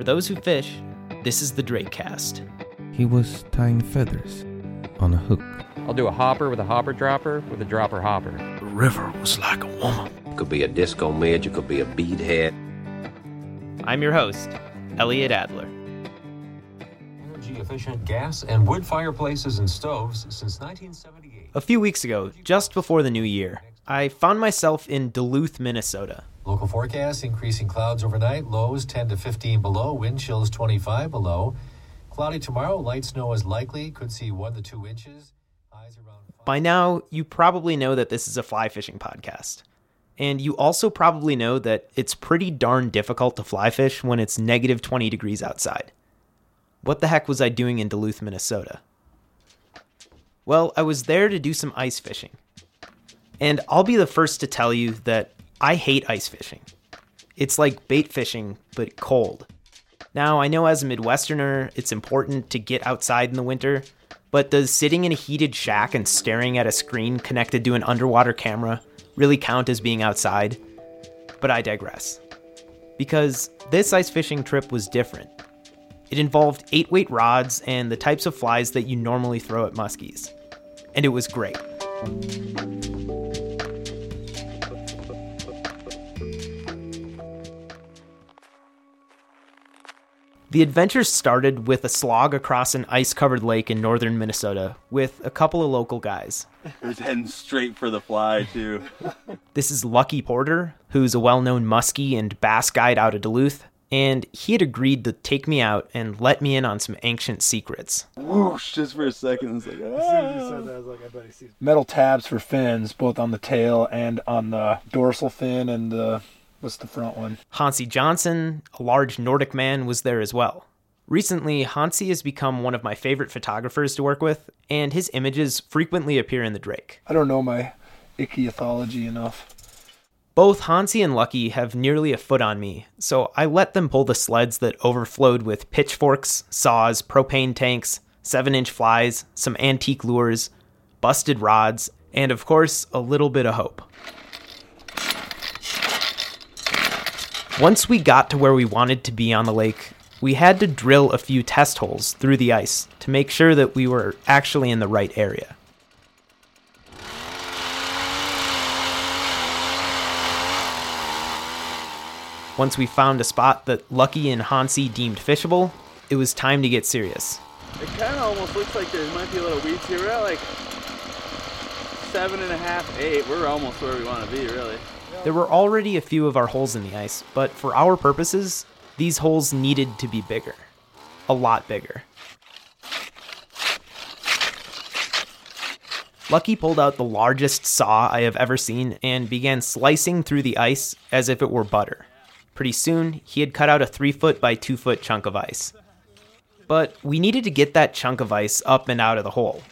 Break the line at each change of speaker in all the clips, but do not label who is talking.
For those who fish, this is the Drakecast.
He was tying feathers on a hook.
I'll do a hopper with a hopper dropper with a dropper hopper.
The river was like a woman.
Could be a disco midge, it could be a beadhead.
I'm your host, Elliot Adler.
Energy efficient gas and wood fireplaces and stoves since 1978.
A few weeks ago, just before the new year, I found myself in Duluth, Minnesota.
Local forecast increasing clouds overnight, lows 10 to 15 below, wind chills 25 below. Cloudy tomorrow, light snow is likely, could see 1 to 2 inches.
By now, you probably know that this is a fly fishing podcast. And you also probably know that it's pretty darn difficult to fly fish when it's negative 20 degrees outside. What the heck was I doing in Duluth, Minnesota? Well, I was there to do some ice fishing. And I'll be the first to tell you that I hate ice fishing. It's like bait fishing, but cold. Now, I know as a Midwesterner, it's important to get outside in the winter, but does sitting in a heated shack and staring at a screen connected to an underwater camera really count as being outside? But I digress. Because this ice fishing trip was different. It involved eight weight rods and the types of flies that you normally throw at muskies. And it was great. The adventure started with a slog across an ice covered lake in northern Minnesota with a couple of local guys.
It's heading straight for the fly too.
This is Lucky Porter, who's a well known muskie and bass guide out of Duluth, and he had agreed to take me out and let me in on some ancient secrets.
Whoosh! Just for a second, it's like
As soon as you said that, I was like, I bet he sees metal tabs for fins, both on the tail and on the dorsal fin and the what's the front one?
Hansi Johnson, a large Nordic man, was there as well. Recently, Hansi has become one of my favorite photographers to work with, and his images frequently appear in the Drake.
I don't know my ichthyology enough.
Both Hansi and Lucky have nearly a foot on me, so I let them pull the sleds that overflowed with pitchforks, saws, propane tanks, 7 inch flies, some antique lures, busted rods, and of course, a little bit of hope. Once we got to where we wanted to be on the lake, we had to drill a few test holes through the ice to make sure that we were actually in the right area. Once we found a spot that Lucky and Hansi deemed fishable, it was time to get serious.
It kind of almost looks like there might be a little weeds here. We're at like seven and a half, eight. We're almost where we want to be, really.
There were already a few of our holes in the ice, but for our purposes, these holes needed to be bigger. A lot bigger. Lucky pulled out the largest saw I have ever seen and began slicing through the ice as if it were butter. Pretty soon, he had cut out a 3 foot by 2 foot chunk of ice. But we needed to get that chunk of ice up and out of the hole,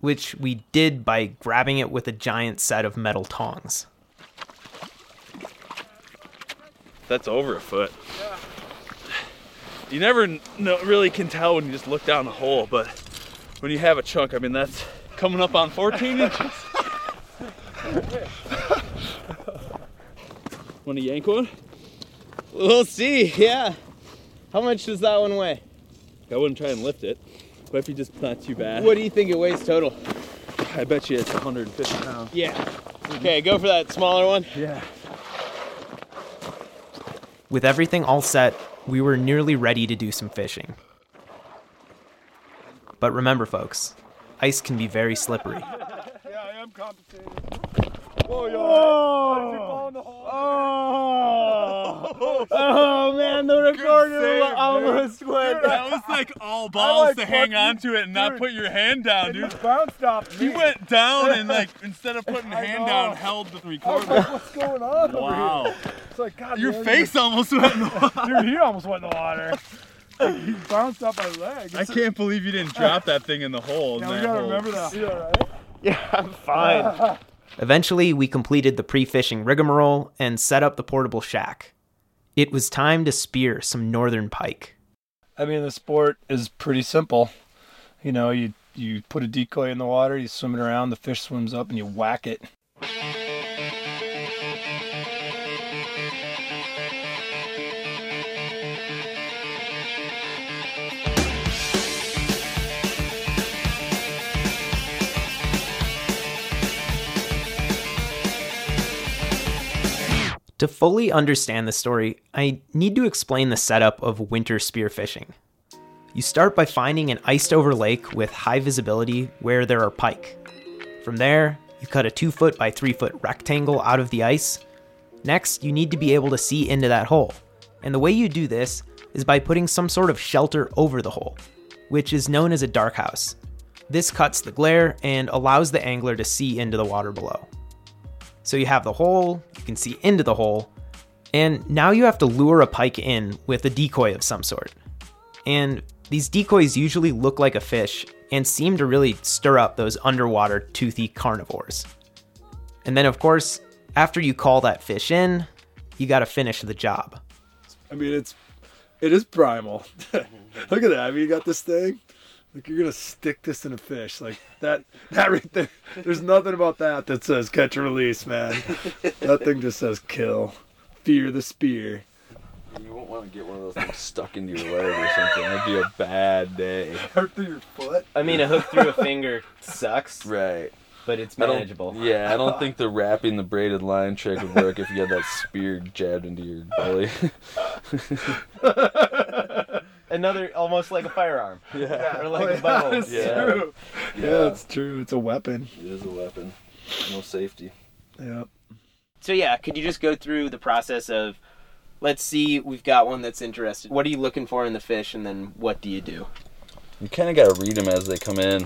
which we did by grabbing it with a giant set of metal tongs.
That's over a foot. You never know, really can tell when you just look down the hole, but when you have a chunk, I mean, that's coming up on 14 inches. Want to yank one?
We'll see, yeah. How much does that one weigh?
I wouldn't try and lift it, but if you just not too bad,
What do you think it weighs total?
I bet you it's 150 pounds.
Yeah. Okay, go for that smaller one.
Yeah.
With everything all set, we were nearly ready to do some fishing. But remember, folks, ice can be very slippery.
Yeah, I am. Whoa, yo. Oh, oh man, the recorder almost went.
That was like all balls
like
to hang on to it and not put your hand down, dude.
It bounced off me.
You went down and like instead of putting the hand
know.
down, held the
I was
recorder.
like, what's going on over
Wow.
here? It's like, God,
Your
man,
face almost went in the water.
Dude, he almost went in the water. Like, he bounced off my leg.
I can't believe you didn't drop that thing in the hole. in
Yeah, we
that
gotta
hole.
remember that. You all right?
Yeah, I'm fine. Eventually, we completed the pre fishing rigmarole and set up the portable shack. It was time to spear some northern pike.
I mean, the sport is pretty simple. You know, you you put a decoy in the water, you swim it around, the fish swims up, and you whack it.
To fully understand the story, I need to explain the setup of winter spearfishing. You start by finding an iced over lake with high visibility where there are pike. From there, you cut a 2 foot by 3 foot rectangle out of the ice. Next, you need to be able to see into that hole. And the way you do this is by putting some sort of shelter over the hole, which is known as a dark house. This cuts the glare and allows the angler to see into the water below. So you have the hole, you can see into the hole, and now you have to lure a pike in with a decoy of some sort. And these decoys usually look like a fish and seem to really stir up those underwater toothy carnivores. And then, of course, after you call that fish in, you gotta finish the job.
I mean, it's it is primal. Look at that. I mean, you got this thing. Like you're gonna stick this in a fish, like that. That right there. There's nothing about that that says catch and release, man. that thing just says kill. Fear the spear.
You won't want to get one of those things stuck into your leg or something. That'd be a bad day.
Hurt through your foot.
I mean, a hook through a finger sucks,
Right.
but it's
I
manageable.
yeah, I don't think the wrapping the braided line trick would work if you had that spear jabbed into your belly.
Another, almost like a firearm.
yeah.
Or like
Oh,
a bow.
yeah, it's
Yeah.
true. Yeah, it's true. It's a weapon.
It is a weapon. No safety.
Yeah.
So yeah, could you just go through the process of let's see we've got one that's interested. What are you looking for in the fish and then what do you do?
You kind of got to read them as they come in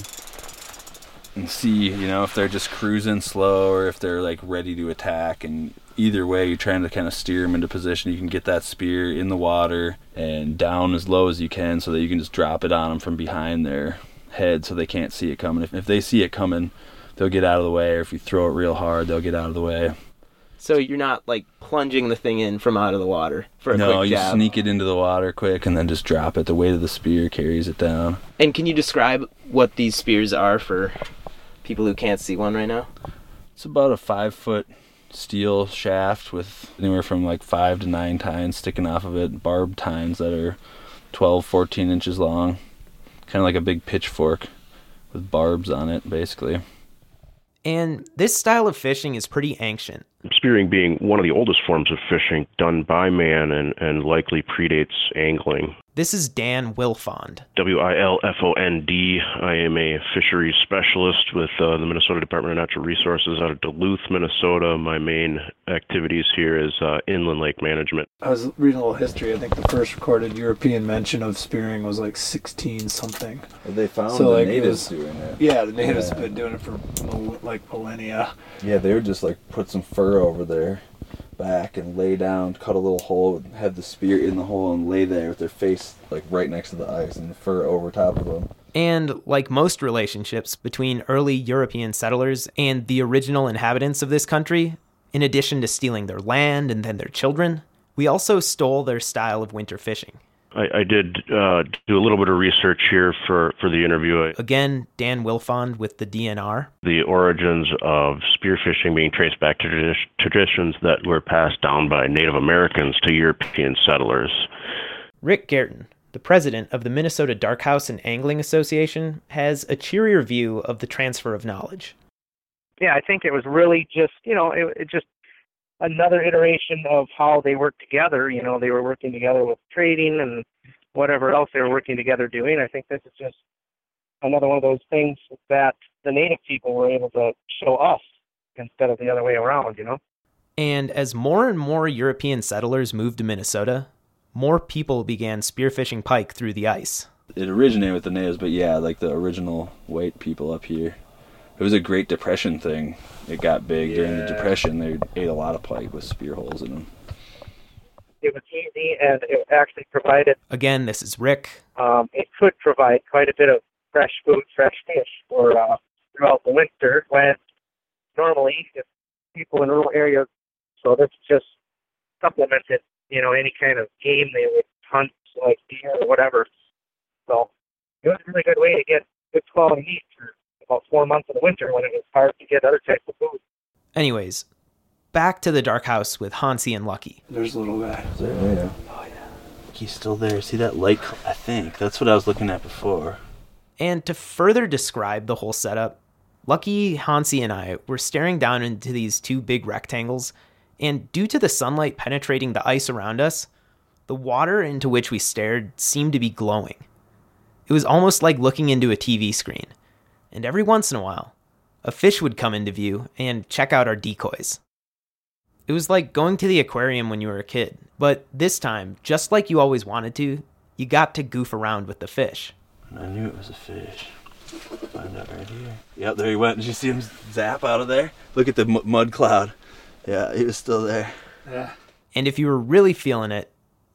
and see, you know, if they're just cruising slow or if they're like ready to attack. And either way, you're trying to kind of steer them into position. You can get that spear in the water and down as low as you can so that you can just drop it on them from behind their head so they can't see it coming. If, if they see it coming, they'll get out of the way. Or if you throw it real hard, they'll get out of the way.
So you're not like plunging the thing in from out of the water for a
no,
quick
you
jab.
sneak it into the water quick and then just drop it. The weight of the spear carries it down.
And can you describe what these spears are for people who can't see one right now?
It's about a five foot steel shaft with anywhere from like five to nine tines sticking off of it, barbed tines that are 12, 14 inches long. Kind of like a big pitchfork with barbs on it, basically.
And this style of fishing is pretty ancient.
Spearing being one of the oldest forms of fishing done by man and, and likely predates angling.
This is Dan Wilfond.
W I L F O N D. I am a fisheries specialist with uh, the Minnesota Department of Natural Resources out of Duluth, Minnesota. My main activities here is uh, inland lake management.
I was reading a little history. I think the first recorded European mention of spearing was like 16 something.
They found
So, the like, natives was-
doing it.
Yeah, the natives
Yeah.
have been doing it for like millennia.
Yeah, they would just like put some fur over their back and lay down, cut a little hole, have the spear in the hole, and lay there with their face like right next to the ice and the fur over top of them.
And like most relationships between early European settlers and the original inhabitants of this country, in addition to stealing their land and then their children, we also stole their style of winter fishing.
I, I did uh, do a little bit of research here for, for the interview.
Again, Dan Wilfond with the DNR.
the origins of spearfishing being traced back to tradi- traditions that were passed down by Native Americans to European settlers.
Rick Garton, the president of the Minnesota Dark House and Angling Association, has a cheerier view of the transfer of knowledge.
yeah, I think it was really just, you know, it, it just another iteration of how they worked together. You know, they were working together with trading and whatever else they were working together doing. I think this is just another one of those things that the native people were able to show us instead of the other way around, you know?
And as more and more European settlers moved to Minnesota, more people began spearfishing pike through the ice.
It originated with the natives, but yeah, like the original white people up here. It was a Great Depression thing. It got big during the Depression. They ate a lot of pike with spear holes in them.
It was easy and it actually provided,
Again, this is Rick.
um, it could provide quite a bit of fresh food, fresh fish for uh, throughout the winter when normally if people in rural areas, so this just supplemented, you know, any kind of game they would hunt, like deer or whatever. So it was a really good way to get good quality meat for about four months of the winter when it was hard to get other types of food.
Anyways, back to the dark house with Hansi and Lucky.
There's a little guy.
There, oh, yeah. Oh, yeah.
He's still there. See that light? I think that's what I was looking at before.
And to further describe the whole setup, Lucky, Hansi, and I were staring down into these two big rectangles, And due to the sunlight penetrating the ice around us, the water into which we stared seemed to be glowing. It was almost like looking into a TV screen. And every once in a while, a fish would come into view and check out our decoys. It was like going to the aquarium when you were a kid, but this time, just like you always wanted to, you got to goof around with the fish.
I knew it was a fish. Find out right here. Yep, there he went. Did you see him zap out of there? Look at the m- mud cloud. Yeah, he was still there.
Yeah.
And if you were really feeling it,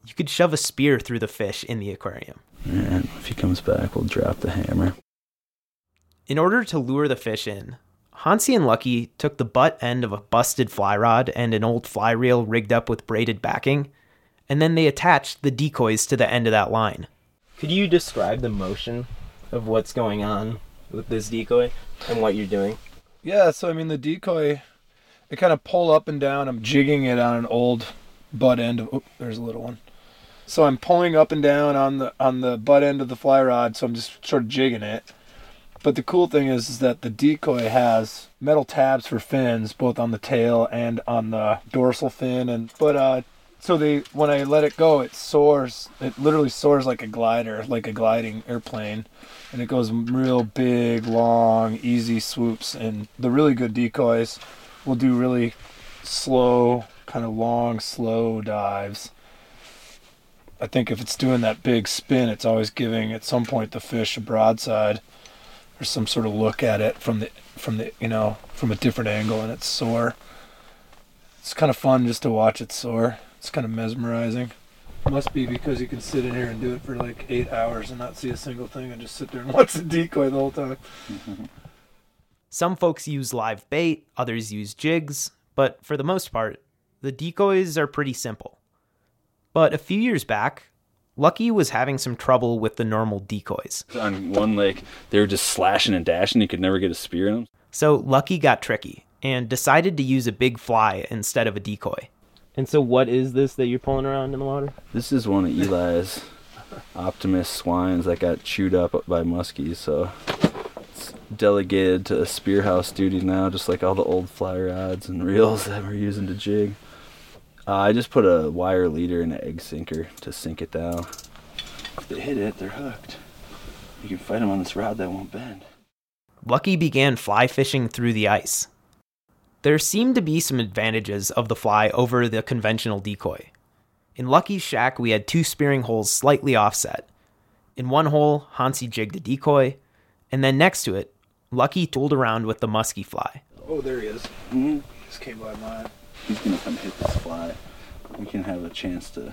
you could shove a spear through the fish in the aquarium.
And if he comes back, we'll drop the hammer.
In order to lure the fish in, Hansi and Lucky took the butt end of a busted fly rod and an old fly reel rigged up with braided backing, and then they attached the decoys to the end of that line.
Could you describe the motion of what's going on with this decoy and what you're doing?
Yeah, so I mean the decoy, it kind of pull up and down. I'm jigging it on an old butt end of. Oop, there's a little one. So I'm pulling up and down on the on the butt end of the fly rod. So I'm just sort of jigging it. But the cool thing is, is that the decoy has metal tabs for fins, both on the tail and on the dorsal fin. And but uh, so they when I let it go, it soars. It literally soars like a glider, like a gliding airplane, and it goes real big, long, easy swoops. And the really good decoys will do really slow, kind of long, slow dives. I think if it's doing that big spin, it's always giving at some point the fish a broadside or some sort of look at it from the from the you know from a different angle, and it's sore. It's kind of fun just to watch it soar. It's kind of mesmerizing. Must be because you can sit in here and do it for like eight hours and not see a single thing and just sit there and watch the decoy the whole time.
Some folks use live bait, others use jigs, but for the most part, the decoys are pretty simple. But a few years back, Lucky was having some trouble with the normal decoys.
On one lake, they were just slashing and dashing. You could never get a spear in them.
So Lucky got tricky and decided to use a big fly instead of a decoy.
And so, what is this that you're pulling around in the water?
This is one of Eli's Optimus swines that got chewed up by muskies. So it's delegated to a spearhouse duty now, just like all the old fly rods and reels that we're using to jig. Uh, I just put a wire leader and an egg sinker to sink it down.
If they hit it, they're hooked. You can fight them on this rod that won't bend.
Lucky began fly fishing through the ice. There seemed to be some advantages of the fly over the conventional decoy. In Lucky's shack, we had two spearing holes slightly offset. In one hole, Hansi jigged a decoy, and then next to it, Lucky tooled around with the musky fly.
Oh, there he is.
Mm-hmm.
Just came by mine.
He's gonna come hit this fly. We can have a chance to.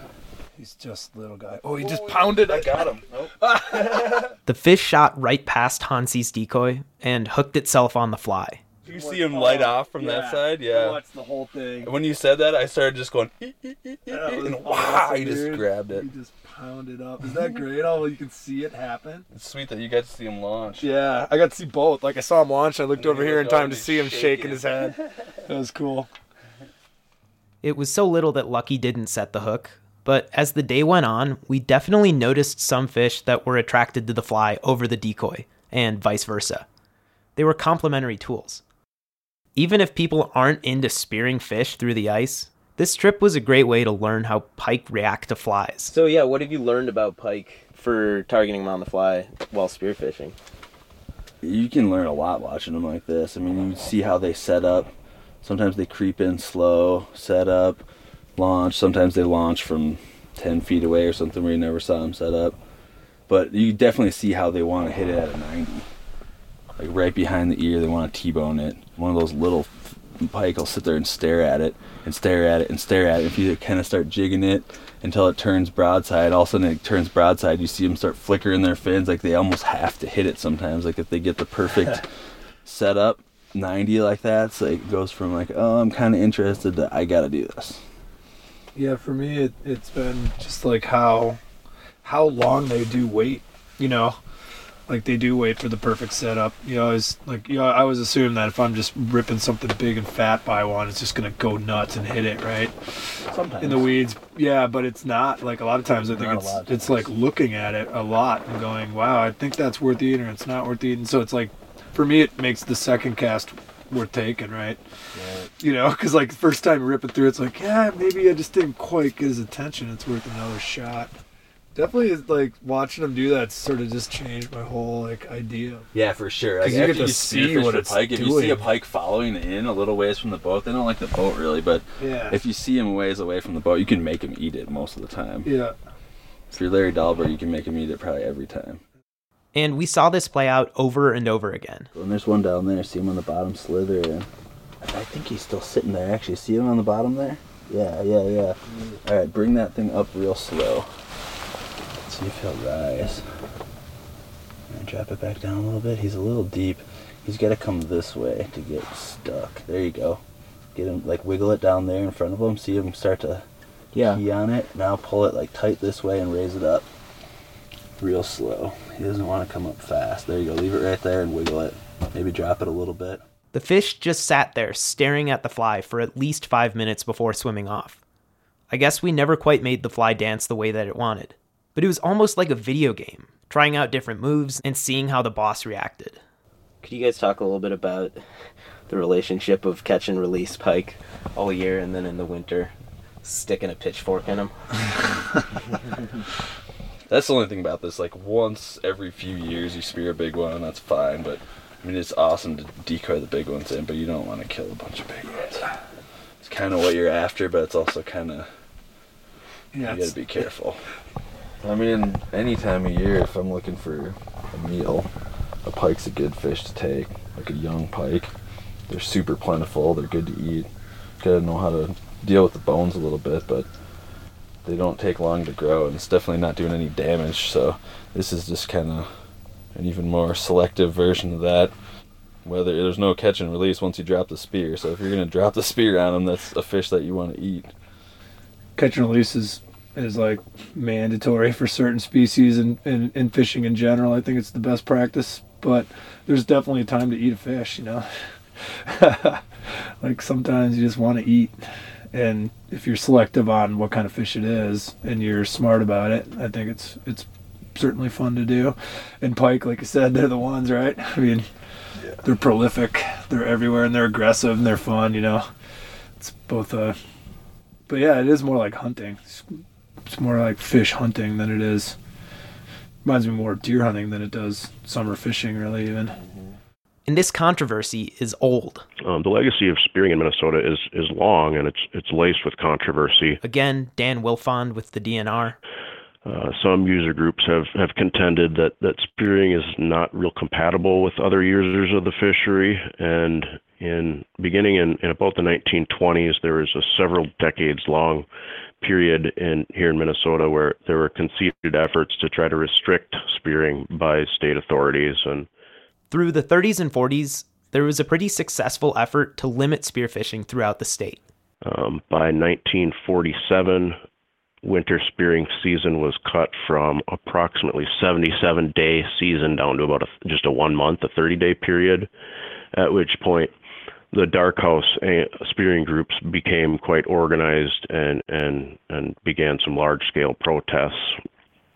He's just a little guy. Oh, he just oh, pounded. I got him.
The fish shot right past Hansi's decoy and hooked itself on the fly.
You see him light off from that side, yeah.
Watch the whole thing.
When you said that, I started just going, "Ee, ee, ee, ee,"
That
and wow,
awesome,
he just
dude.
grabbed it.
He just pounded up. Is that great? Oh, you can see it happen.
It's sweet that you got to see him launch.
Yeah, I got to see both. Like I saw him launch. I looked over here in time to see him shaking
shaking.
his head. That was cool.
It was so little that Lucky didn't set the hook, but as the day went on, we definitely noticed some fish that were attracted to the fly over the decoy, and vice versa. They were complementary tools. Even if people aren't into spearing fish through the ice, this trip was a great way to learn how pike react to flies.
So, yeah, what have you learned about pike for targeting them on the fly while spearfishing?
You can learn a lot watching them like this. I mean, you see how they set up. Sometimes they creep in slow, set up, launch. Sometimes they launch from 10 feet away or something where you never saw them set up. But you definitely see how they want to hit it at a 90. Like right behind the ear, they want to T-bone it. One of those little pike will sit there and stare at it and stare at it and stare at it. If you kind of start jigging it until it turns broadside, all of a sudden it turns broadside. You see them start flickering their fins, like they almost have to hit it sometimes. Like if they get the perfect setup, 90 like that, So it goes from like, oh, I'm kind of interested to I gotta do this.
Yeah, for me, it, it's been just like how how long they do wait. You know, like they do wait for the perfect setup. You know, it's like you know, I always assume that if I'm just ripping something big and fat by one, it's just gonna go nuts and hit it right
Sometimes.
in the weeds. Yeah, but it's not. Like a lot of times, I think
Not
it's
lot
it's like looking at it a lot and going, "Wow, I think that's worth eating," or "It's not worth eating." So it's like, for me, it makes the second cast worth taking, right? You know, because like the first time ripping through, it's like, yeah, maybe I just didn't quite get his attention. It's worth another shot. Definitely, like watching him do that sort of just changed my whole like idea.
Yeah, for sure. Like,
Because you get to see
spearfish
what
a
it's
pike, if you see a
doing.
pike following in a little ways from the boat, they don't like the boat really, but
Yeah.
if you see him ways away from the boat, you can make him eat it most of the time.
Yeah.
If you're Larry Dahlberg, you can make him eat it probably every time.
And we saw this play out over and over again.
And there's one down there. See him on the bottom slither in. I think he's still sitting there. Actually, see him on the bottom there? Yeah, yeah, yeah. All right, bring that thing up real slow. Let's See if he'll rise. And drop it back down a little bit. He's a little deep. He's got to come this way to get stuck. There you go. Get him like wiggle it down there in front of him. See him start to
Yeah.
key on it. Now pull it like tight this way and raise it up. Real slow. He doesn't want to come up fast. There you go. Leave it right there and wiggle it. Maybe drop it a little bit.
The fish just sat there staring at the fly for at least five minutes before swimming off. I guess we never quite made the fly dance the way that it wanted, but it was almost like a video game, trying out different moves and seeing how the boss reacted.
Could you guys talk a little bit about the relationship of catch and release pike all year and then in the winter sticking a pitchfork in them?
That's the only thing about this. Like once every few years, you spear a big one, and that's fine. But I mean, it's awesome to decoy the big ones in, but you don't want to kill a bunch of big ones. It's kind of what you're after, but it's also kind of
Yeah,
you
it's-
gotta be careful. I mean, any time of year, if I'm looking for a meal, a pike's a good fish to take. Like a young pike, they're super plentiful. They're good to eat. Gotta know how to deal with the bones a little bit, but they don't take long to grow, and it's definitely not doing any damage. So this is just kind of an even more selective version of that. Whether there's no catch and release once you drop the spear, so if you're gonna drop the spear on them, that's a fish that you want to eat.
catch and release is, is like mandatory for certain species and, and, and fishing in general. I think it's the best practice, but there's definitely a time to eat a fish, you know. like sometimes you just want to eat. And if you're selective on what kind of fish it is and you're smart about it, I think it's it's certainly fun to do. And pike, like I said, they're the ones, right? I mean, they're prolific, they're everywhere, and they're aggressive and they're fun. You know, it's both a but yeah, it is more like hunting. It's, it's more like fish hunting than it is. Reminds me more of deer hunting than it does summer fishing, really. Even.
And this controversy is old.
Um, the legacy of spearing in Minnesota is is long and it's it's laced with controversy.
Again, Dan Wilfond with the DNR.
Uh, some user groups have, have contended that, that spearing is not real compatible with other users of the fishery. And in beginning in, in about the 1920s, there was a several decades long period in here in Minnesota where there were conceded efforts to try to restrict spearing by state authorities. And
Through the 30s and 40s, there was a pretty successful effort to limit spearfishing throughout the state.
um, by 1947, winter spearing season was cut from approximately 77 day season down to about a, just a one month, a 30 day period, at which point the dark house uh, spearing groups became quite organized and, and, and began some large scale protests.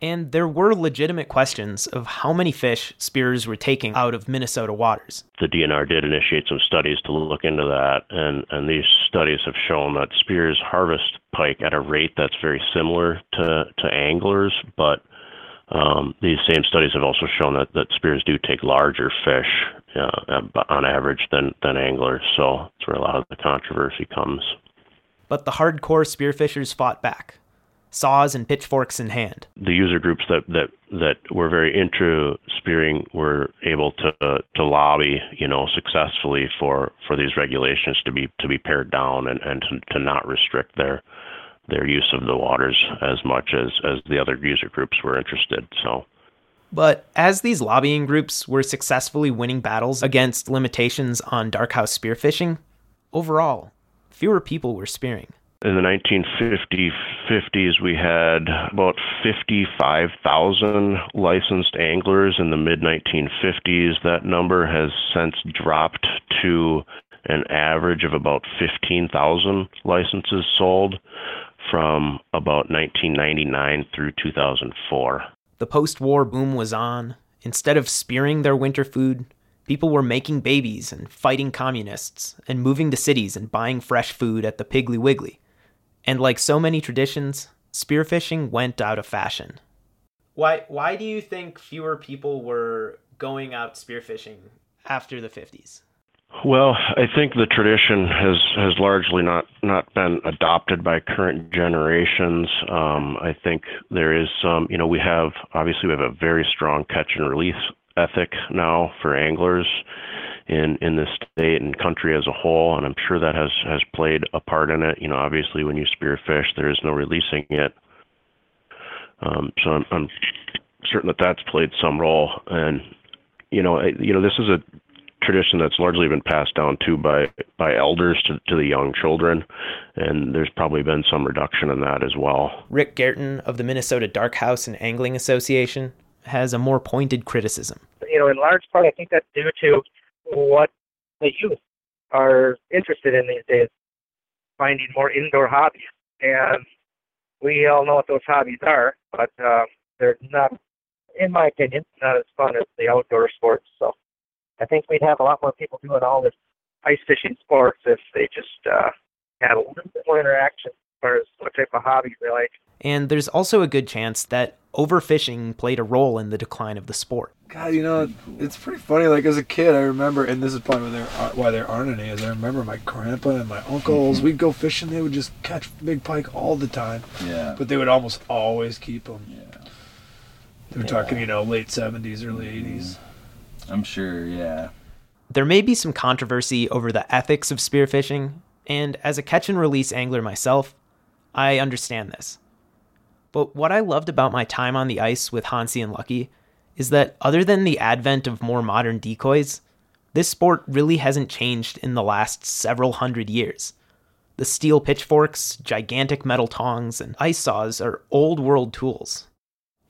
And there were legitimate questions of how many fish spears were taking out of Minnesota waters.
The DNR did initiate some studies to look into that, and, and these studies have shown that spears harvest pike at a rate that's very similar to, to anglers, but um, these same studies have also shown that, that spears do take larger fish uh, on average than, than anglers, so that's where a lot of the controversy comes.
But the hardcore spearfishers fought back, saws and pitchforks in hand.
The user groups that, that, that were very into spearing were able to uh, to lobby, you know, successfully for, for these regulations to be to be pared down and, and to, to not restrict their their use of the waters as much as, as the other user groups were interested. So
But as these lobbying groups were successfully winning battles against limitations on darkhouse spearfishing, overall, fewer people were spearing.
In the 1950s, we had about 55,000 licensed anglers. In the mid 1950s, that number has since dropped to an average of about 15,000 licenses sold from about 1999 through 2004.
The post war boom was on. Instead of spearing their winter food, People were making babies and fighting communists and moving to cities and buying fresh food at the Piggly Wiggly. And like so many traditions, spearfishing went out of fashion. Why why do you think fewer people were going out spearfishing after the 50s?
Well, I think the tradition has has largely not not been adopted by current generations. Um, I think there is some, you know, we have obviously we have a very strong catch and release ethic now for anglers in in this state and country as a whole, and I'm sure that has has played a part in it. You know, obviously when you spearfish, there is no releasing it, um, so I'm, I'm certain that that's played some role. And you know, I, you know, this is a tradition that's largely been passed down to by by elders to, to the young children, and there's probably been some reduction in that as well.
Rick Garton of the Minnesota Dark House and Angling Association has a more pointed criticism.
You know, in large part, I think that's due to what the youth are interested in these days, finding more indoor hobbies. And we all know what those hobbies are, but uh, they're not, in my opinion, not as fun as the outdoor sports. So I think we'd have a lot more people doing all this ice fishing sports if they just uh, had a little bit more interaction as far as what type of hobbies they like.
And there's also a good chance that overfishing played a role in the decline of the sport.
God, you know, it's pretty funny. Like as a kid, I remember, and this is probably why there, are, why there aren't any. Is I remember my grandpa and my uncles. We'd go fishing. They would just catch big pike all the time.
Yeah.
But they would almost always keep them.
Yeah.
They were
Yeah.
talking, you know, late seventies, early mm-hmm. eighties.
I'm sure, yeah.
There may be some controversy over the ethics of spearfishing, and as a catch and release angler myself, I understand this. But what I loved about my time on the ice with Hansi and Lucky is that other than the advent of more modern decoys, this sport really hasn't changed in the last several hundred years. The steel pitchforks, gigantic metal tongs, and ice saws are old world tools.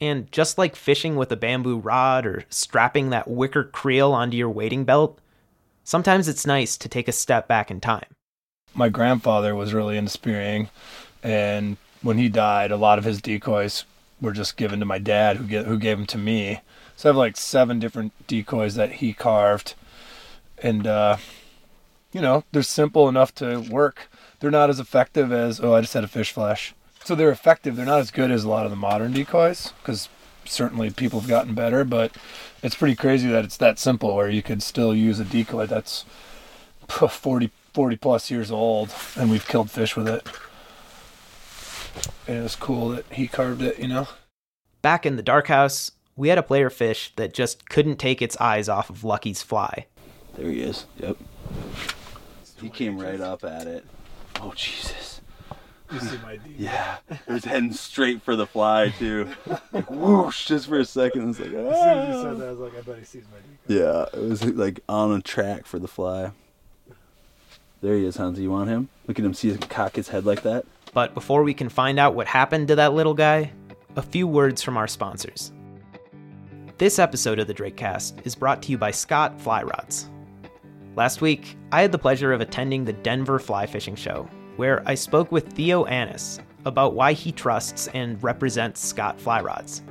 And just like fishing with a bamboo rod or strapping that wicker creel onto your wading belt, sometimes it's nice to take a step back in time.
My grandfather was really into spearing, and when he died, a lot of his decoys were just given to my dad, who get, who gave them to me. So I have like seven different decoys that he carved, and uh, you know they're simple enough to work. They're not as effective as oh I just had a fish flash. So they're effective. They're not as good as a lot of the modern decoys because certainly people have gotten better, but it's pretty crazy that it's that simple where you could still use a decoy that's 40, 40 plus years old and we've killed fish with it. And it was cool that he carved it, you know?
Back in the dark house, we had a player fish that just couldn't take its eyes off of Lucky's fly.
There he is. Yep. He came right up at it. Oh Jesus.
You see my decoy.
Yeah. It was heading straight for the fly too. Like whoosh just for a second. It's like
As soon as you
"Ah."
said that, I was like, I bet he sees my decoy.
Yeah, it was like on a track for the fly. There he is, Hansi. You want him? Look at him see him cock his head like that.
But before we can find out what happened to that little guy, a few words from our sponsors. This episode of the Drakecast is brought to you by Scott Fly Rods. Last week, I had the pleasure of attending the Denver Fly Fishing Show, where I spoke with Theo Annis about why he trusts and represents Scott Fly Rods.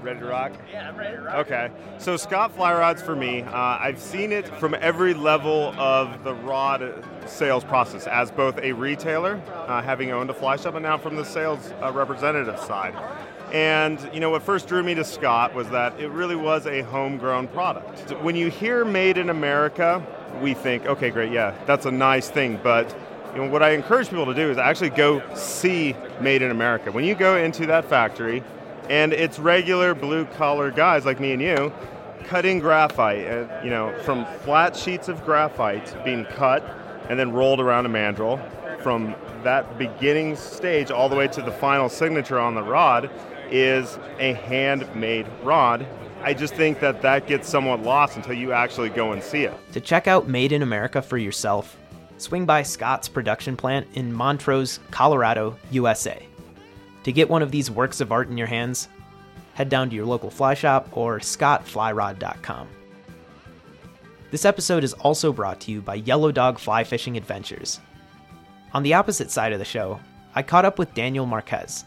Ready to rock? Yeah, I'm ready to rock. Okay. So Scott Fly Rods for me, uh, I've seen it from every level of the rod sales process as both a retailer, uh, having owned a fly shop, and now from the sales uh, representative side. And you know what first drew me to Scott was that it really was a homegrown product. When you hear "Made in America," we think, okay, great, yeah, that's a nice thing, but you know, what I encourage people to do is actually go see Made in America. When you go into that factory, and it's regular blue collar guys like me and you cutting graphite, uh, you know, from flat sheets of graphite being cut and then rolled around a mandrel. From that beginning stage all the way to the final signature on the rod is a handmade rod. I just think that that gets somewhat lost until you actually go and see it.
To check out Made in America for yourself, swing by Scott's production plant in Montrose, Colorado, USA. To get one of these works of art in your hands, head down to your local fly shop or scottflyrod.com. This episode is also brought to you by Yellow Dog Fly Fishing Adventures. On the opposite side of the show, I caught up with Daniel Marquez,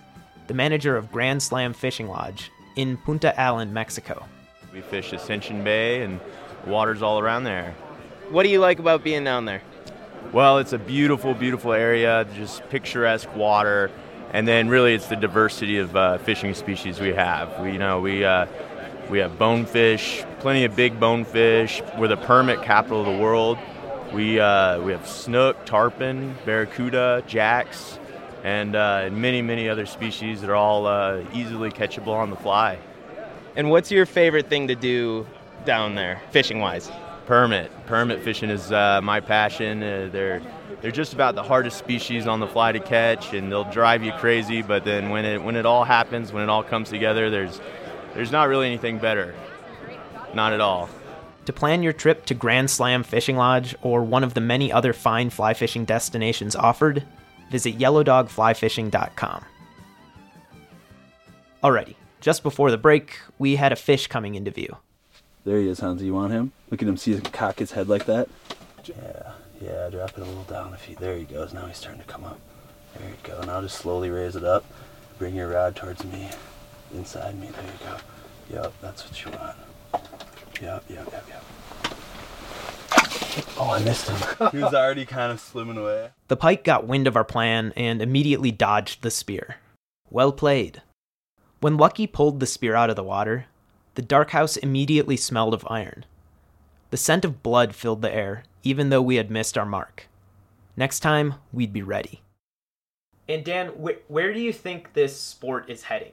the manager of Grand Slam Fishing Lodge in Punta Allen, Mexico.
We fish Ascension Bay and Water's all around there.
What do you like about being down there?
Well, it's a beautiful, beautiful area, just picturesque water, and then really it's the diversity of uh, fishing species we have. We, you know, we uh, we have bonefish, plenty of big bonefish. We're the permit capital of the world. We uh, we have snook, tarpon, barracuda, jacks, and uh, many, many other species that are all uh, easily catchable on the fly.
And what's your favorite thing to do down there, fishing wise?
Permit. Permit fishing is uh, my passion. Uh, they're they're just about the hardest species on the fly to catch, and they'll drive you crazy. But then when it when it all happens, when it all comes together, there's there's not really anything better. Not at all.
To plan your trip to Grand Slam Fishing Lodge or one of the many other fine fly fishing destinations offered, visit yellowdogflyfishing.com. Alrighty, just before the break, we had a fish coming into view.
There he is, Hansi. You want him? Look at him. See him cock his head like that? Yeah, yeah. Drop it a little down. If he, there he goes. Now he's starting to come up. There you go. Now just slowly raise it up. Bring your rod towards me, inside me. There you go. Yep, that's what you want. Yep, yep, yep, yep. Oh, I missed him. he was already kind of swimming away.
The pike got wind of our plan and immediately dodged the spear. Well played. When Lucky pulled the spear out of the water, the dark house immediately smelled of iron. The scent of blood filled the air, even though we had missed our mark. Next time, we'd be ready. And Dan, wh- where do you think this sport is heading?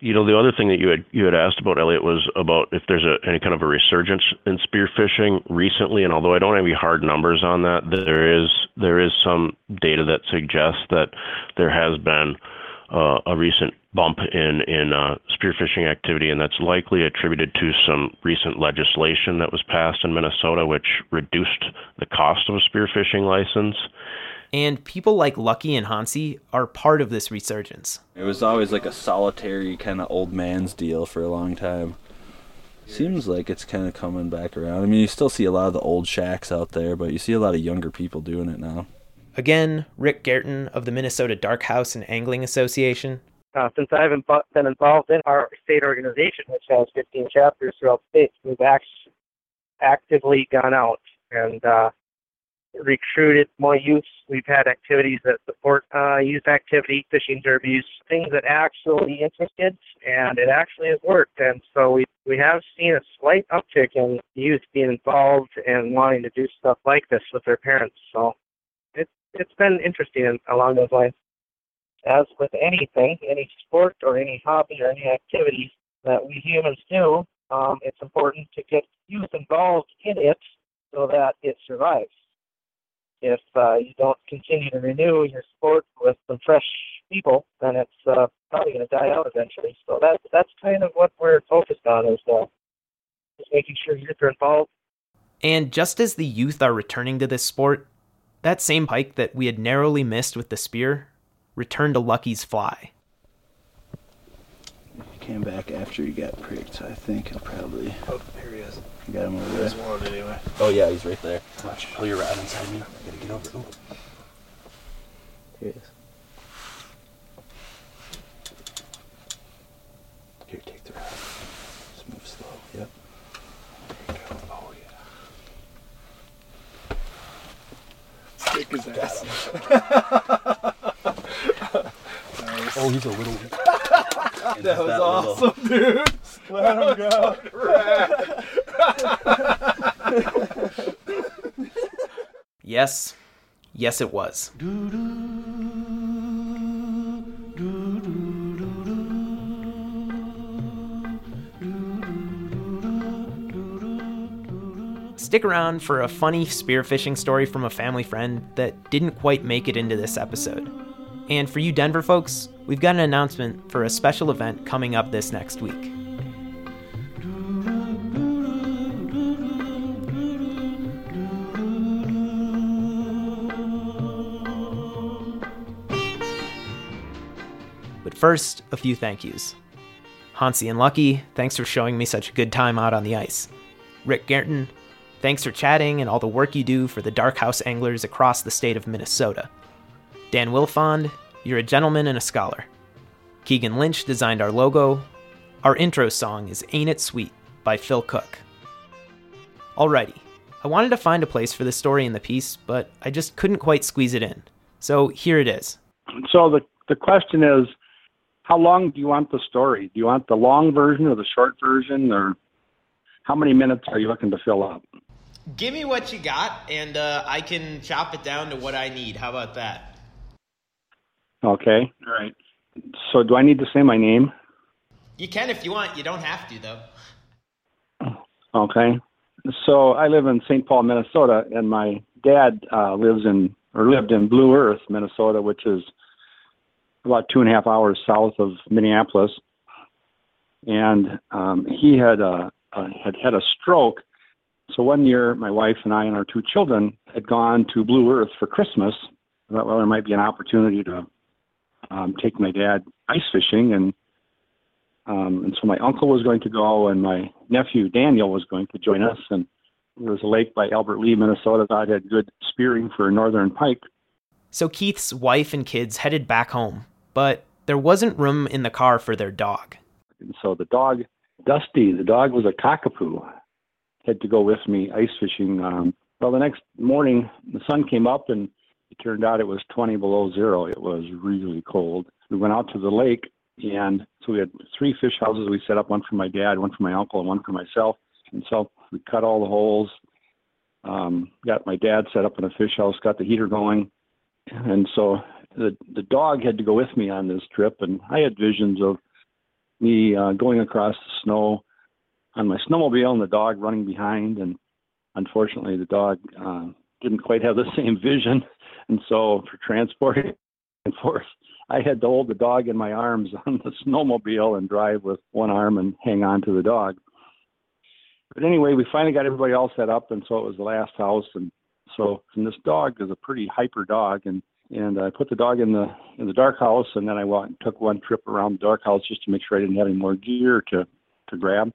You know, the other thing that you had you had asked about, Elliot, was about if there's a, any kind of a resurgence in spearfishing recently. And although I don't have any hard numbers on that, there is there is some data that suggests that there has been uh, a recent bump in in uh, spearfishing activity, and that's likely attributed to some recent legislation that was passed in Minnesota, which reduced the cost of a spearfishing license.
And people like Lucky and Hansi are part of this resurgence.
It was always like a solitary kind of old man's deal for a long time. Seems like it's kind of coming back around. I mean, you still see a lot of the old shacks out there, but you see a lot of younger people doing it now.
Again, Rick Gerton of the Minnesota Dark House and Angling Association.
Uh, since I've been involved in our state organization, which has 15 chapters throughout the state, we've act- actively gone out and uh, recruited more youth. We've had activities that support uh, youth activity, fishing derbies, things that actually interest kids, and it actually has worked. And so we we have seen a slight uptick in youth being involved and wanting to do stuff like this with their parents. So it's been interesting along those lines. As with anything, any sport or any hobby or any activity that we humans do, um, it's important to get youth involved in it so that it survives if uh, you don't continue to renew your sport with some fresh people, then it's uh, probably going to die out eventually. So that's that's kind of what we're focused on is uh, just making sure youth are involved.
And just as the youth are returning to this sport, that same pike that we had narrowly missed with the spear returned to Lucky's fly.
He came back after he got pricked, so I think he'll probably.
Oh, here he is.
You got him over
There's
there.
one anyway.
Oh yeah, he's right there. Watch, oh, pull your rod inside me. I gotta get over. Ooh.
Here it is.
Here, take the rod. Just move slow. Yep. There you go. Oh yeah.
Stick his ass.
Oh, he's a little.
that was awesome, dude. Let him go.
Yes, yes, it was. Stick around for a funny spearfishing story from a family friend that didn't quite make it into this episode. And for you Denver folks, we've got an announcement for a special event coming up this next week. But first, a few thank yous. Hansi and Lucky, thanks for showing me such a good time out on the ice. Rick Gerton, thanks for chatting and all the work you do for the Dark House anglers across the state of Minnesota. Dan Wilfond, you're a gentleman and a scholar. Keegan Lynch designed our logo. Our intro song is Ain't It Sweet by Phil Cook. Alrighty, I wanted to find a place for this story in the piece, but I just couldn't quite squeeze it in. So here it is.
So the the question is, how long do you want the story? Do you want the long version or the short version, or how many minutes are you looking to fill up?
Give me what you got, and uh, I can chop it down to what I need. How about that?
Okay, all right. So do I need to say my name?
You can if you want. You don't have to, though.
Okay. So I live in St. Paul, Minnesota, and my dad uh, lives in or lived in Blue Earth, Minnesota, which is about two and a half hours south of Minneapolis. And um, he had uh, uh, had had a stroke. So one year, my wife and I and our two children had gone to Blue Earth for Christmas. I thought, well, there might be an opportunity to um, take my dad ice fishing, and um, and so my uncle was going to go, and my nephew Daniel was going to join us. And there was a lake by Albert Lea, Minnesota that had good spearing for northern pike.
So Keith's wife and kids headed back home, but there wasn't room in the car for their dog.
And so the dog, Dusty, the dog was a cockapoo, had to go with me ice fishing. Um, well, the next morning, the sun came up, and it turned out it was 20 below zero. It was really cold. We went out to the lake, and so we had three fish houses we set up one for my dad, one for my uncle, and one for myself. And so we cut all the holes, um, got my dad set up in a fish house, got the heater going. And so the the dog had to go with me on this trip, and I had visions of me uh, going across the snow on my snowmobile and the dog running behind. And unfortunately, the dog uh, didn't quite have the same vision, and so for transporting and forth, I had to hold the dog in my arms on the snowmobile and drive with one arm and hang on to the dog. But anyway, we finally got everybody all set up, and so it was the last house. And so, and this dog is a pretty hyper dog, and and I put the dog in the in the dark house, and then I went and took one trip around the dark house just to make sure I didn't have any more gear to to grab.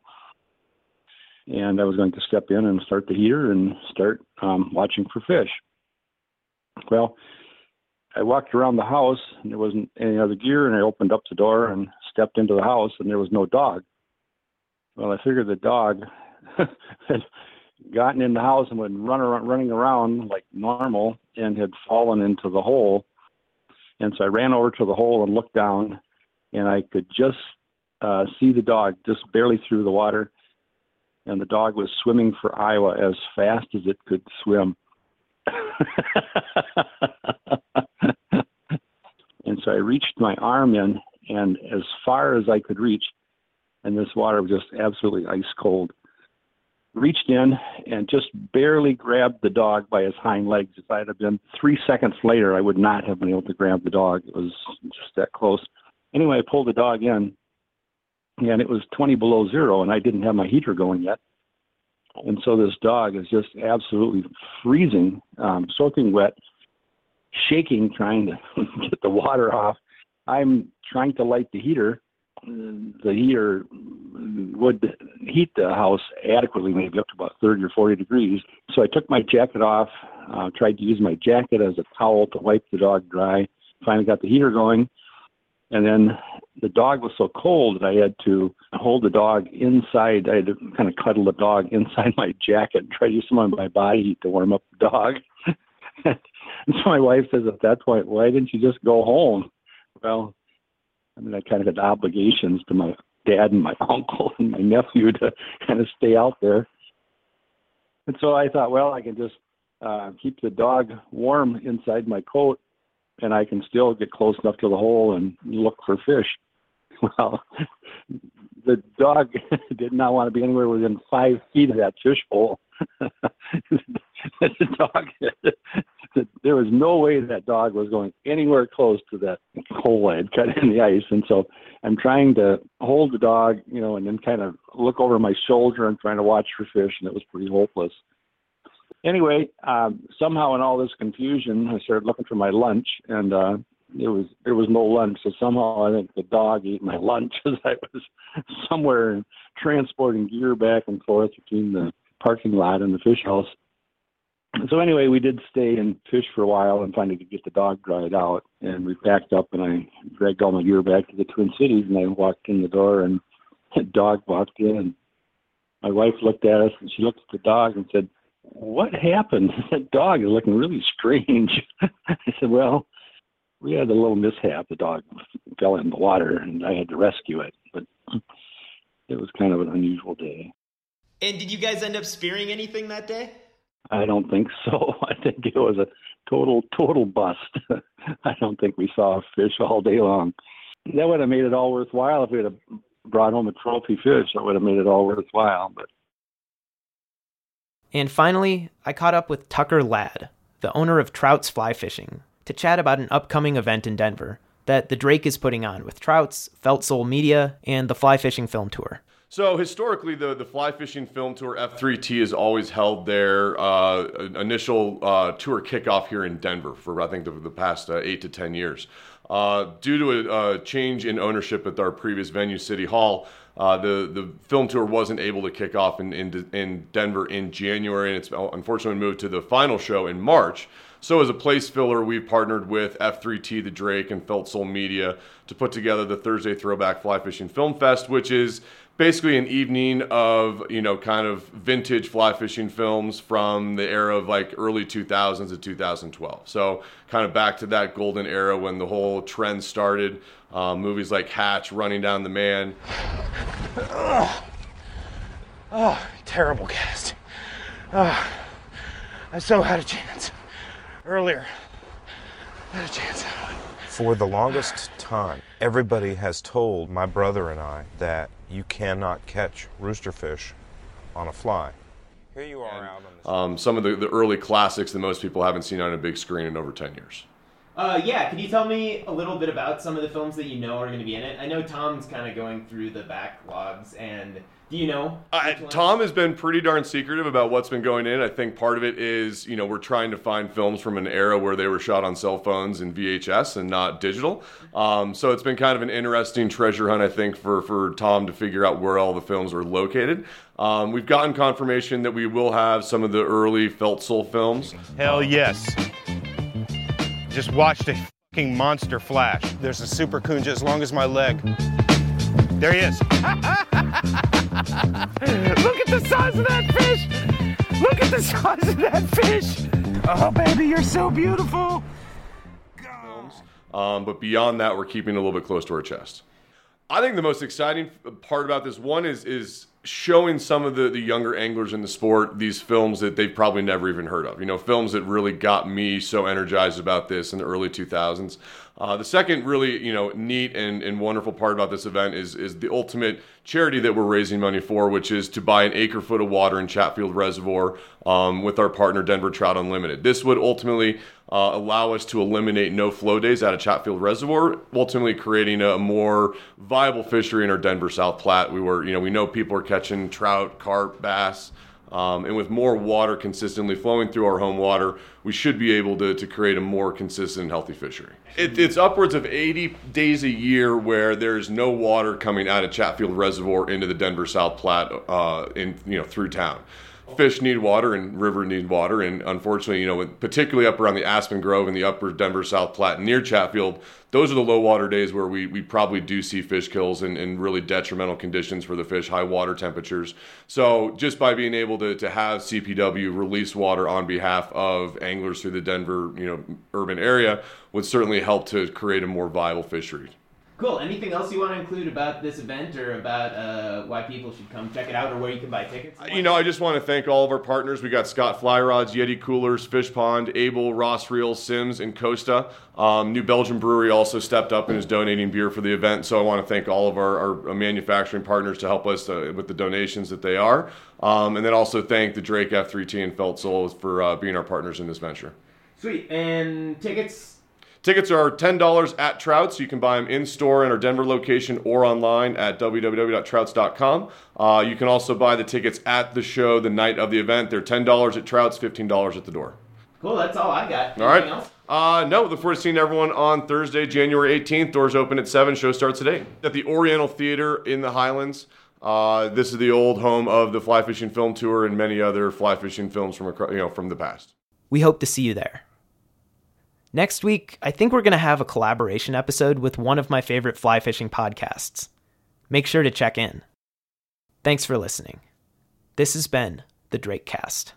And I was going to step in and start the heater and start um, watching for fish. Well, I walked around the house and there wasn't any other gear, and I opened up the door and stepped into the house, and there was no dog. Well, I figured the dog had gotten in the house and would run around, running around like normal, and had fallen into the hole. And so I ran over to the hole and looked down, and I could just uh, see the dog just barely through the water. And the dog was swimming for Iowa as fast as it could swim. and so I reached my arm in, and as far as I could reach, and this water was just absolutely ice cold. Reached in and just barely grabbed the dog by his hind legs. If I had been three seconds later, I would not have been able to grab the dog. It was just that close. Anyway, I pulled the dog in, and it was 20 below zero, and I didn't have my heater going yet. And so this dog is just absolutely freezing, um, soaking wet, shaking, trying to get the water off. I'm trying to light the heater. The heater would heat the house adequately, maybe up to about 30 or 40 degrees. So I took my jacket off, uh, tried to use my jacket as a towel to wipe the dog dry. Finally got the heater going. And then the dog was so cold that I had to hold the dog inside. I had to kind of cuddle the dog inside my jacket and try to use some of my body heat to warm up the dog. and so my wife says at that point, why didn't you just go home? Well, I mean, I kind of had obligations to my dad and my uncle and my nephew to kind of stay out there. And so I thought, well, I can just uh, keep the dog warm inside my coat and I can still get close enough to the hole and look for fish. Well, the dog did not want to be anywhere within five feet of that fish hole. the dog, there was no way that dog was going anywhere close to that hole I had cut in the ice. And so I'm trying to hold the dog, you know, and then kind of look over my shoulder and trying to watch for fish, and it was pretty hopeless anyway, um, somehow in all this confusion, I started looking for my lunch, and uh, there was there was no lunch. So somehow I think the dog ate my lunch as I was somewhere transporting gear back and forth between the parking lot and the fish house. So anyway, we did stay and fish for a while and finally could get the dog dried out. And we packed up and I dragged all my gear back to the Twin Cities and I walked in the door and the dog walked in and my wife looked at us and she looked at the dog and said, "What happened? That dog is looking really strange." I said, "Well, we had a little mishap. The dog fell in the water, and I had to rescue it. But it was kind of an unusual day.
And did you guys end up spearing anything that day?
I don't think so. I think it was a total, total bust. I don't think we saw a fish all day long. That would have made it all worthwhile if we had brought home a trophy fish. That would have made it all worthwhile. But
And finally, I caught up with Tucker Ladd, the owner of Trouts Fly Fishing, to chat about an upcoming event in Denver that the Drake is putting on with Trouts, Felt Soul Media, and the Fly Fishing Film Tour.
So historically, the the fly fishing film tour F3T has always held their uh, initial uh, tour kickoff here in Denver for I think the, the past uh, eight to ten years. Uh, due to a, a, change in ownership at our previous venue, City Hall, uh, the the film tour wasn't able to kick off in, in in Denver in January, and it's unfortunately moved to the final show in March. So, as a place filler, we've partnered with F3T, the Drake, and Felt Soul Media to put together the Thursday Throwback Fly Fishing Film Fest, which is basically an evening of you know kind of vintage fly fishing films from the era of like early 2000s to 2012 so kind of back to that golden era when the whole trend started um, movies like hatch running down the man.
Oh, oh terrible cast. Oh, i so had a chance. Earlier. I had a chance.
For the longest time everybody has told my brother and i that you cannot catch roosterfish on a fly.
Here you are out on the
um, some of the, the early classics that most people haven't seen on a big screen in over 10 years.
Uh, yeah, can you tell me a little bit about some of the films that you know are going to be in it? I know Tom's kind of going through the backlogs, and do you know?
Uh, Tom has been pretty darn secretive about what's been going in. I think part of it is, you know, we're trying to find films from an era where they were shot on cell phones and VHS and not digital. Um, so it's been kind of an interesting treasure hunt, I think, for, for Tom to figure out where all the films are located. Um, we've gotten confirmation that we will have some of the early Felt Soul films.
Hell yes. Just watched a fucking monster flash. There's a super kunja as long as my leg. There he is. Look at the size of that fish. Look at the size of that fish. Oh, baby, you're so beautiful.
Um, but beyond that, we're keeping a little bit close to our chest. I think the most exciting part about this one is is showing some of the, the younger anglers in the sport these films that they've probably never even heard of. You know, films that really got me so energized about this in the early 2000s. Uh, the second really, you know, neat and, and wonderful part about this event is is the ultimate charity that we're raising money for, which is to buy an acre foot of water in Chatfield Reservoir um, with our partner Denver Trout Unlimited. This would ultimately uh, allow us to eliminate no flow days out of Chatfield Reservoir, ultimately creating a more viable fishery in our Denver South Platte. We were, you know, we know people are catching trout, carp, bass. Um, and with more water consistently flowing through our home water, we should be able to, to create a more consistent healthy fishery. It, it's upwards of 80 days a year where there's no water coming out of Chatfield Reservoir into the Denver South Platte uh, in, you know, through town fish need water and river need water. And unfortunately, you know, particularly up around the Aspen Grove and the upper Denver South Platte near Chatfield, those are the low water days where we, we probably do see fish kills and, and really detrimental conditions for the fish, high water temperatures. So just by being able to, to have CPW release water on behalf of anglers through the Denver, you know, urban area would certainly help to create a more viable fishery.
Cool. Anything else you want to include about this event or about uh, why people should come check it out or where you can buy tickets?
You know, I just want to thank all of our partners. We got Scott Fly Rods, Yeti Coolers, Fishpond, Abel, Ross Reels, Simms, and Costa. Um, New Belgium Brewery also stepped up and is donating beer for the event. So I want to thank all of our, our manufacturing partners to help us uh, with the donations that they are. Um, and then also thank the Drake F3T and Felt Soul for uh, being our partners in this venture.
Sweet. And tickets
Tickets are $10 at Trouts. You can buy them in store in our Denver location or online at www.trouts.com. Uh, you can also buy the tickets at the show the night of the event. They're $10 at Trouts, $15 at the door.
Cool, that's all I got.
Anything all right. Else? Uh, no, look forward to seeing everyone on Thursday, January 18th. Doors open at 7. Show starts at 8. At the Oriental Theater in the Highlands. Uh, this is the old home of the fly fishing film tour and many other fly fishing films from you know from the past.
We hope to see you there. Next week, I think we're going to have a collaboration episode with one of my favorite fly fishing podcasts. Make sure to check in. Thanks for listening. This has been the DrakeCast.